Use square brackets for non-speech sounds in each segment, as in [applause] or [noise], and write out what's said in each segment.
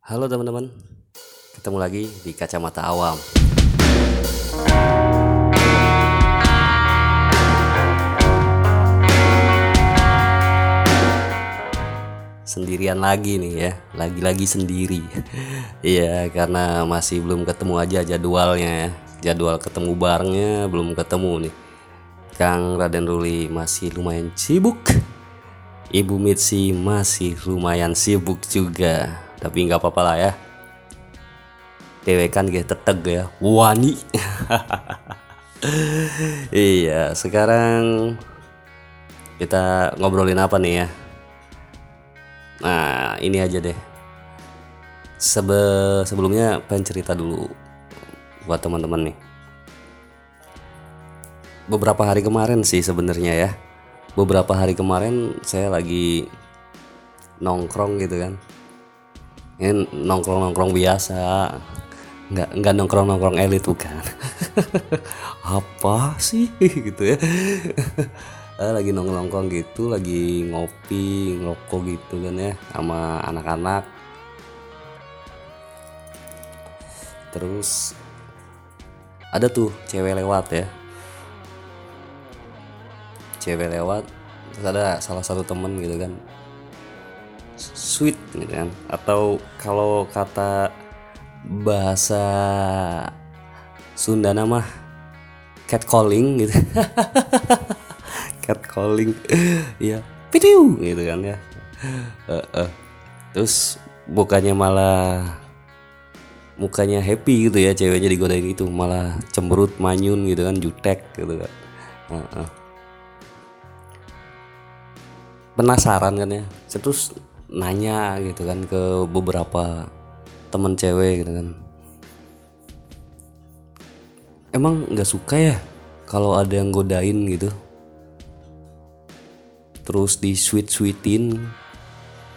Halo teman-teman, ketemu lagi di Kacamata Awam. Sendirian lagi nih ya, lagi-lagi sendiri. [laughs] Iya, karena masih belum ketemu aja jadwalnya ya. Jadwal ketemu barengnya belum ketemu nih. Kang Raden Ruli masih lumayan sibuk. Ibu Mitsi masih lumayan sibuk juga. Tapi nggak apa-apa lah ya. Dewe kan gak teteg ya. Wani. [laughs] iya, sekarang kita ngobrolin apa nih ya? Nah, ini aja deh. Sebe sebelumnya pengen cerita dulu buat teman-teman nih. Beberapa hari kemarin sih sebenarnya ya. Beberapa hari kemarin saya lagi nongkrong gitu kan. Ini nongkrong-nongkrong biasa. Nggak nggak nongkrong-nongkrong elit bukan. [laughs] Apa sih [laughs] gitu ya. [laughs] Eh, lagi nongkrong gitu, lagi ngopi, ngerokok gitu kan ya sama anak-anak. Terus ada tuh cewek lewat ya. Cewek lewat, terus ada salah satu temen gitu kan. Sweet gitu kan. Atau kalau kata bahasa Sunda nama catcalling gitu. [laughs] catcalling ya pitiu gitu kan ya Heeh. terus bukannya malah mukanya happy gitu ya ceweknya digodain itu malah cemberut manyun gitu kan jutek gitu kan Heeh. penasaran kan ya terus nanya gitu kan ke beberapa temen cewek gitu kan. Emang nggak suka ya kalau ada yang godain gitu? Terus di sweet sweetin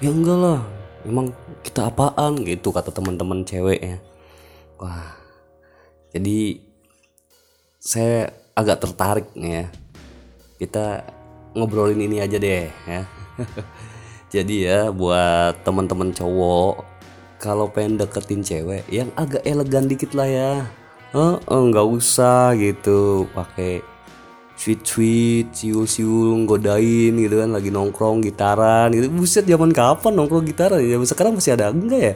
ya enggak lah emang kita apaan gitu kata teman-teman cewek ya. Wah jadi saya agak tertarik nih ya. Kita ngobrolin ini aja deh ya [laughs] jadi ya buat teman-teman cowok kalau pengen deketin cewek yang agak elegan dikit lah ya. Eh nggak usah gitu pakai sweet sweet siul siul godain gitu kan lagi nongkrong gitaran gitu. Buset zaman kapan nongkrong gitaran zaman sekarang masih ada enggak ya?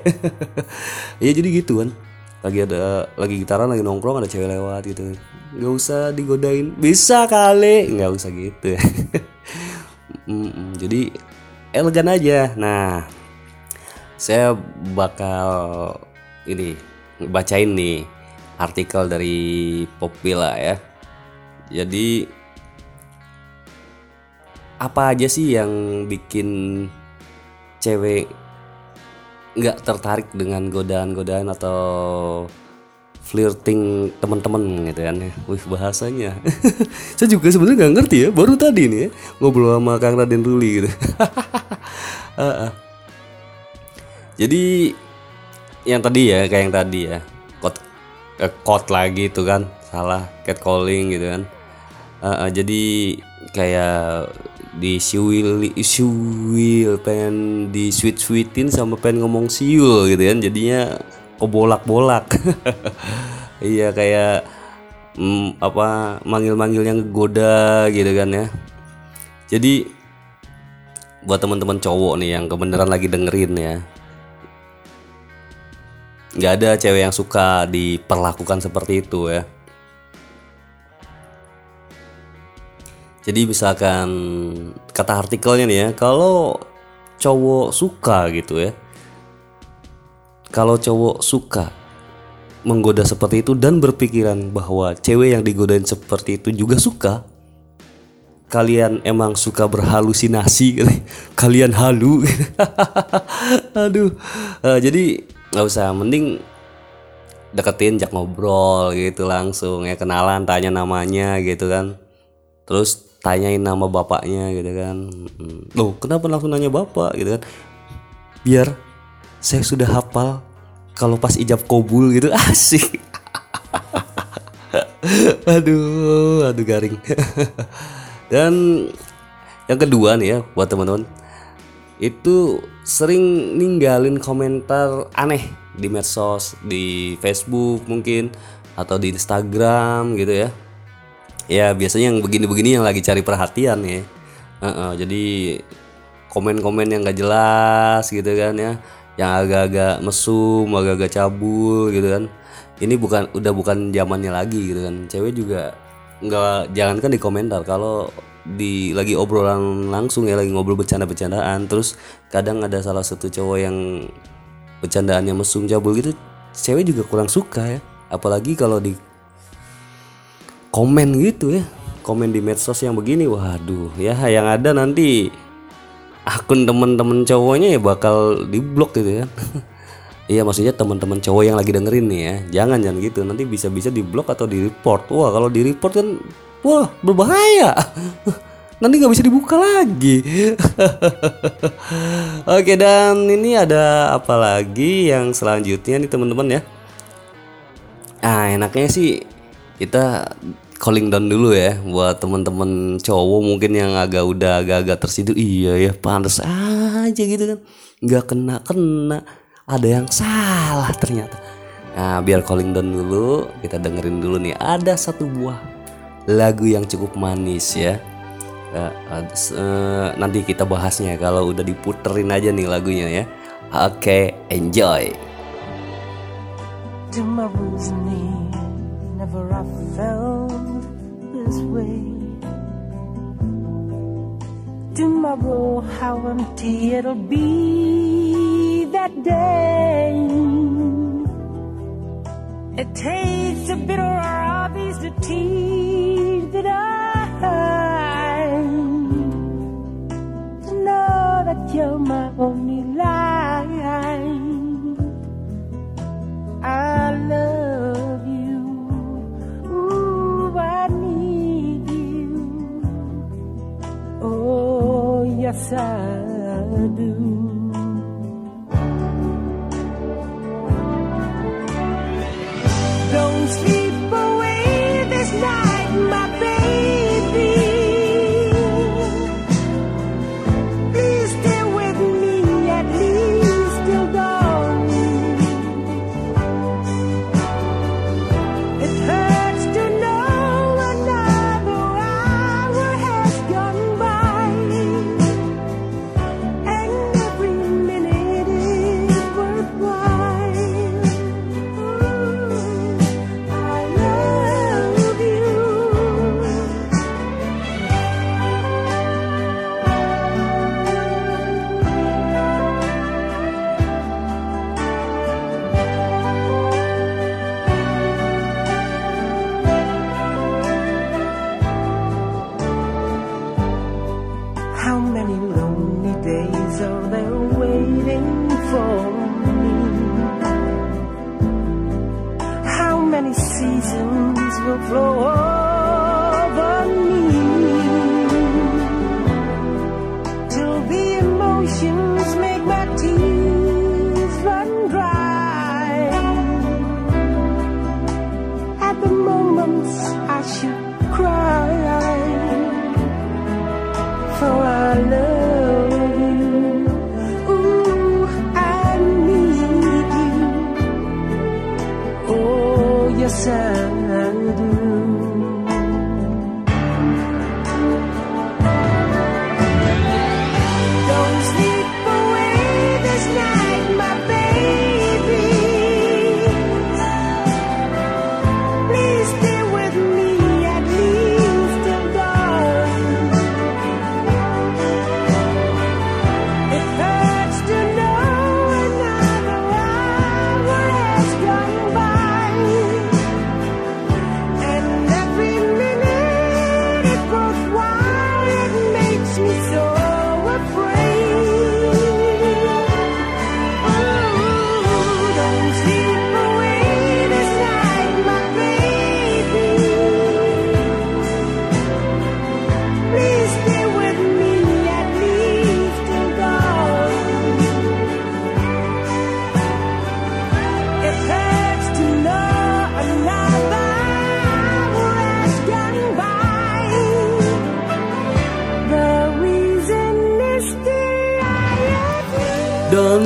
[laughs] Ya jadi gitu kan. Lagi ada lagi gitaran lagi nongkrong ada cewek lewat gitu. Nggak usah digodain. Bisa kali. Nggak usah gitu ya. [laughs] Mm-mm, jadi elegan aja nah saya bakal ini bacain nih artikel dari Popila ya jadi apa aja sih yang bikin cewek nggak tertarik dengan godaan-godaan atau flirting teman-teman gitu kan ya. Wih bahasanya. [laughs] Saya juga sebenarnya nggak ngerti ya. Baru tadi nih ya, ngobrol sama Kang Raden Ruli gitu. [laughs] Ah, ah. Jadi yang tadi ya kayak yang tadi ya. Kot eh, kot lagi itu kan salah catcalling gitu kan. Ah, ah, jadi kayak di siwil siwil pengen di sweet sweetin sama pengen ngomong siul gitu kan jadinya kebolak-bolak [laughs] iya kayak mm, apa manggil-manggil yang goda gitu kan ya jadi buat teman-teman cowok nih yang kebenaran lagi dengerin ya nggak ada cewek yang suka diperlakukan seperti itu ya Jadi misalkan kata artikelnya nih ya, kalau cowok suka gitu ya. Kalau cowok suka menggoda seperti itu dan berpikiran bahwa cewek yang digodain seperti itu juga suka. Kalian emang suka berhalusinasi. Kalian halu. [laughs] Aduh. Eh, jadi nggak usah. Mending deketin jak ngobrol gitu langsung ya. Kenalan tanya namanya gitu kan. Terus tanyain nama bapaknya gitu kan. Loh kenapa langsung nanya bapak gitu kan? Biar saya sudah hafal kalau pas ijab kobul gitu. [laughs] Asik. [laughs] Aduh aduh garing dan yang kedua nih ya buat teman-teman itu sering ninggalin komentar aneh di medsos, di Facebook mungkin atau di Instagram gitu ya. Ya biasanya yang begini-begini yang lagi cari perhatian ya. Uh-uh, jadi komen-komen yang gak jelas gitu kan ya, yang agak-agak mesum, agak-agak cabul gitu kan. Ini bukan udah bukan zamannya lagi gitu kan. Cewek juga nggak jangankan di komentar. Kalau di lagi obrolan langsung ya lagi ngobrol bercanda-bercandaan terus kadang ada salah satu cowok yang bercandaannya mesum cabul gitu cewek juga kurang suka ya. Apalagi kalau di komen gitu ya. Komen di medsos yang begini waduh ya yang ada nanti akun temen-temen cowoknya ya bakal diblok gitu kan [laughs] Iya maksudnya teman-teman cowok yang lagi dengerin nih ya Jangan jangan gitu. Nanti bisa-bisa di blok atau di report Wah kalau di report kan Wah berbahaya. [laughs] Nanti nggak bisa dibuka lagi. [laughs] Oke dan ini ada apa lagi yang selanjutnya nih teman-teman ya? Ah enaknya sih Kita calling down dulu ya Buat teman-teman cowok mungkin yang agak udah agak-agak tersidur. Iya ya pantas aja gitu kan. Nggak kena-kena ada yang salah ternyata. Nah, biar calling down dulu, kita dengerin dulu nih. Ada satu buah lagu yang cukup manis ya. Uh, uh, nanti kita bahasnya kalau udah diputerin aja nih lagunya ya. Oke, okay, enjoy. Tomorrow's me, never I felt this way. How empty it'll be. That day. It takes a bitter of these to teach that I to know that you're my only life. I love you. Ooh, I need you. Oh, yes, I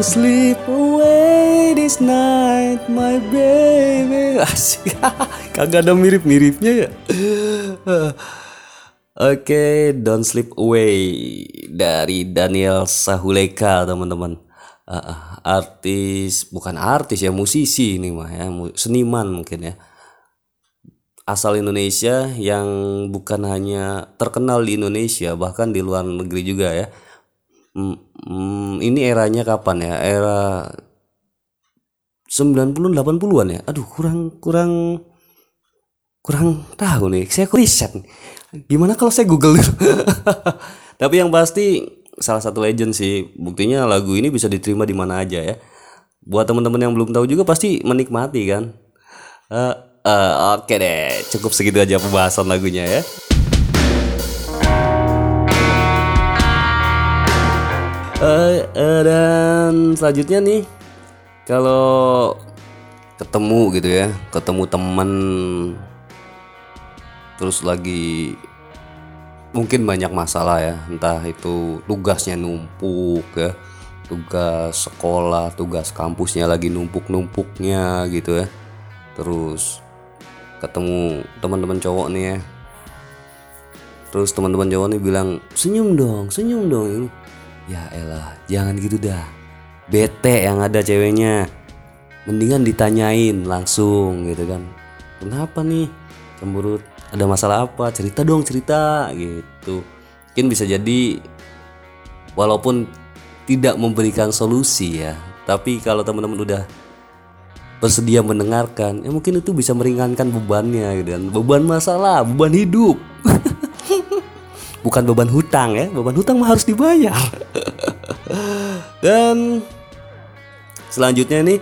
Don't sleep away this night my baby. [laughs] Asik. [laughs] Kagak ada mirip-miripnya ya? [sighs] Oke, Don't Sleep Away. Dari Daniel Sahuleka teman-teman. Uh, artis bukan artis ya musisi ini mah ya seniman mungkin ya. Asal Indonesia yang bukan hanya terkenal di Indonesia bahkan di luar negeri juga ya hmm, ini eranya kapan ya? Era 90 80-an ya? Aduh kurang kurang kurang tahu nih. Saya riset gimana kalau saya google [laughs] tapi yang pasti salah satu legend sih. Buktinya lagu ini bisa diterima di mana aja ya. Buat teman-teman yang belum tahu juga pasti menikmati kan? Uh, uh, oke okay deh. Cukup segitu aja pembahasan lagunya ya uh, uh, dan selanjutnya nih kalau ketemu gitu ya ketemu teman terus lagi mungkin banyak masalah ya entah itu tugasnya numpuk ya tugas sekolah tugas kampusnya lagi numpuk-numpuknya gitu ya. Terus ketemu teman-teman cowok nih ya. Terus teman-teman cowok nih bilang senyum dong senyum dong ya elah jangan gitu dah. Bete yang ada ceweknya. Mendingan ditanyain langsung gitu kan. Kenapa nih? Cemberut ada masalah apa? Cerita dong cerita gitu. Mungkin bisa jadi walaupun tidak memberikan solusi ya tapi kalau teman-teman udah bersedia mendengarkan ya mungkin itu bisa meringankan bebannya gitu kan. Beban masalah beban hidup [laughs] bukan beban hutang ya beban hutang mah harus dibayar. [laughs] Dan selanjutnya nih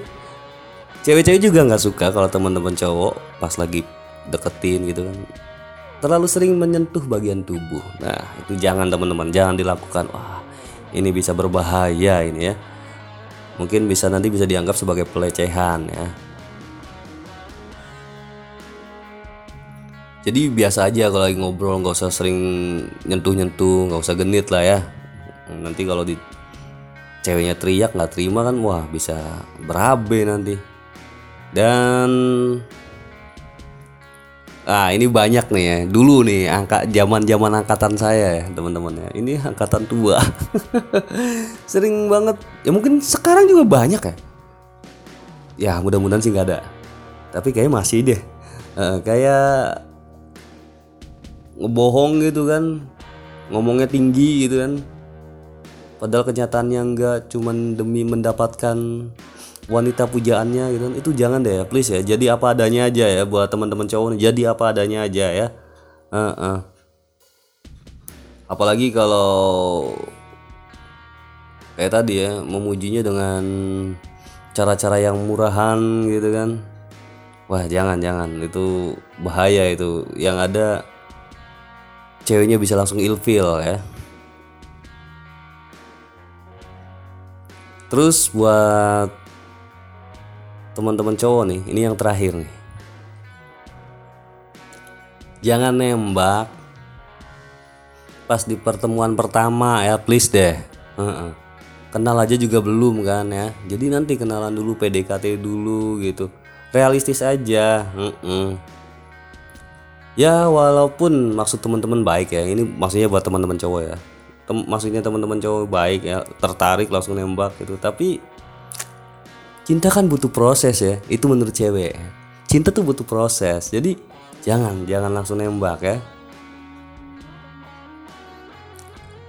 cewek-cewek juga nggak suka kalau teman-teman cowok pas lagi deketin gitu kan. Terlalu sering menyentuh bagian tubuh. Nah itu jangan teman-teman jangan dilakukan. Wah ini bisa berbahaya ini ya. Mungkin bisa nanti bisa dianggap sebagai pelecehan ya jadi biasa aja kalau lagi ngobrol nggak usah sering nyentuh-nyentuh nggak usah genit lah ya. Nanti kalau di ceweknya teriak nggak terima kan wah bisa berabe nanti. Dan Nah ini banyak nih ya. Dulu nih angka zaman zaman angkatan saya ya teman-teman ya. Ini angkatan tua. [laughs] Sering banget. Ya mungkin sekarang juga banyak ya. Ya mudah-mudahan sih nggak ada. Tapi kayaknya masih deh. Uh, Kayak Ngebohong gitu kan. Ngomongnya tinggi gitu kan. Padahal kenyataannya enggak Cuman demi mendapatkan wanita pujaannya gitu kan. Itu jangan deh please ya. Jadi apa adanya aja ya buat teman-teman cowok jadi apa adanya aja ya. Uh -uh. apalagi kalau kayak tadi ya memujinya dengan cara-cara yang murahan gitu kan. Wah jangan jangan. Itu bahaya itu. Yang ada ceweknya bisa langsung ilfil ya. Terus buat teman-teman cowok nih ini yang terakhir nih. Jangan nembak pas di pertemuan pertama ya please deh. Uh -uh. kenal aja juga belum kan ya. Jadi nanti kenalan dulu PDKT dulu gitu. Realistis aja uh -uh. Ya walaupun maksud teman-teman baik ya ini maksudnya buat teman-teman cowok ya. Tem maksudnya teman-teman cowok baik ya tertarik langsung nembak gitu. Tapi cinta kan butuh proses ya itu menurut cewek cinta tuh butuh proses jadi jangan jangan langsung nembak ya.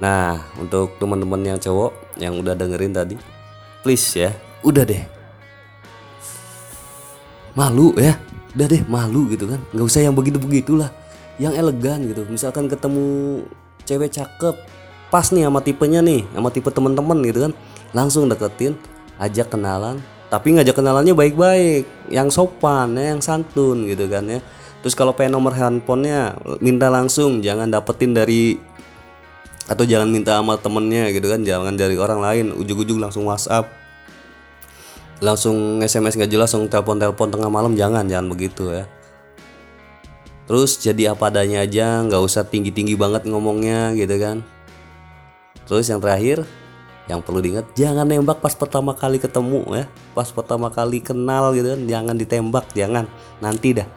Nah untuk teman-teman yang cowok yang udah dengerin tadi please ya udah deh. Malu ya udah deh malu gitu kan. Nggak usah yang begitu begitulah yang elegan gitu. Misalkan ketemu cewek cakep pas nih sama tipenya nih sama tipe teman-teman gitu kan. Langsung deketin ajak kenalan. Tapi ngajak kenalannya baik-baik. Yang sopan ya, yang santun gitu kan ya. Terus kalau pengen nomor handphonenya minta langsung. Jangan dapetin dari atau jangan minta sama temennya gitu kan. Jangan dari orang lain. Ujung-ujung langsung WhatsApp langsung SMS nggak jelas langsung telepon-telepon tengah malam jangan jangan begitu ya. Terus jadi apa adanya aja nggak usah tinggi-tinggi banget ngomongnya gitu kan. Terus yang terakhir yang perlu diingat jangan nembak pas pertama kali ketemu ya. Pas pertama kali kenal gitu kan jangan ditembak jangan. Nanti dah.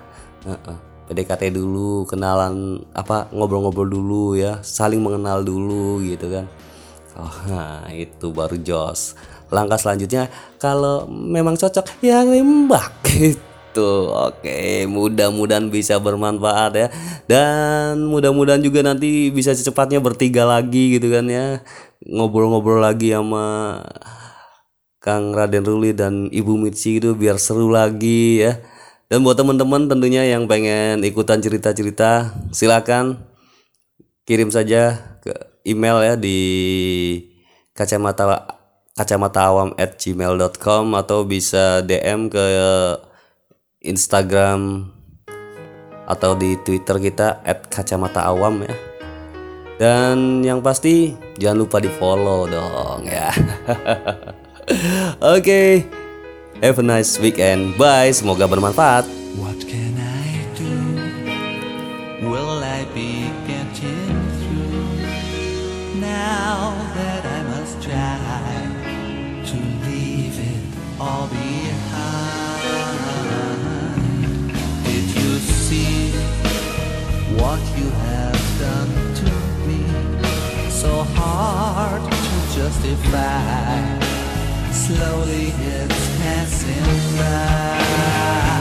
PDKT dulu kenalan apa ngobrol-ngobrol dulu ya. Saling mengenal dulu gitu kan. Oh [laughs] nah, itu baru jos langkah selanjutnya kalau memang cocok ya nembak. [laughs] Gitu. Oke mudah-mudahan bisa bermanfaat ya. Dan mudah-mudahan juga nanti bisa secepatnya bertiga lagi gitu kan ya. Ngobrol-ngobrol lagi sama Kang Raden Ruli dan Ibu Mitsi itu biar seru lagi ya. Dan buat teman-teman tentunya yang pengen ikutan cerita-cerita silakan kirim saja ke email ya di kacamata kacamata awam at gmail.com atau bisa DM ke Instagram atau di Twitter kita at kacamata awam ya. Dan yang pasti jangan lupa di follow dong ya. [laughs] Oke, have a nice weekend. Bye, semoga bermanfaat. What what you have done to me? So hard to justify. Slowly it's passing by.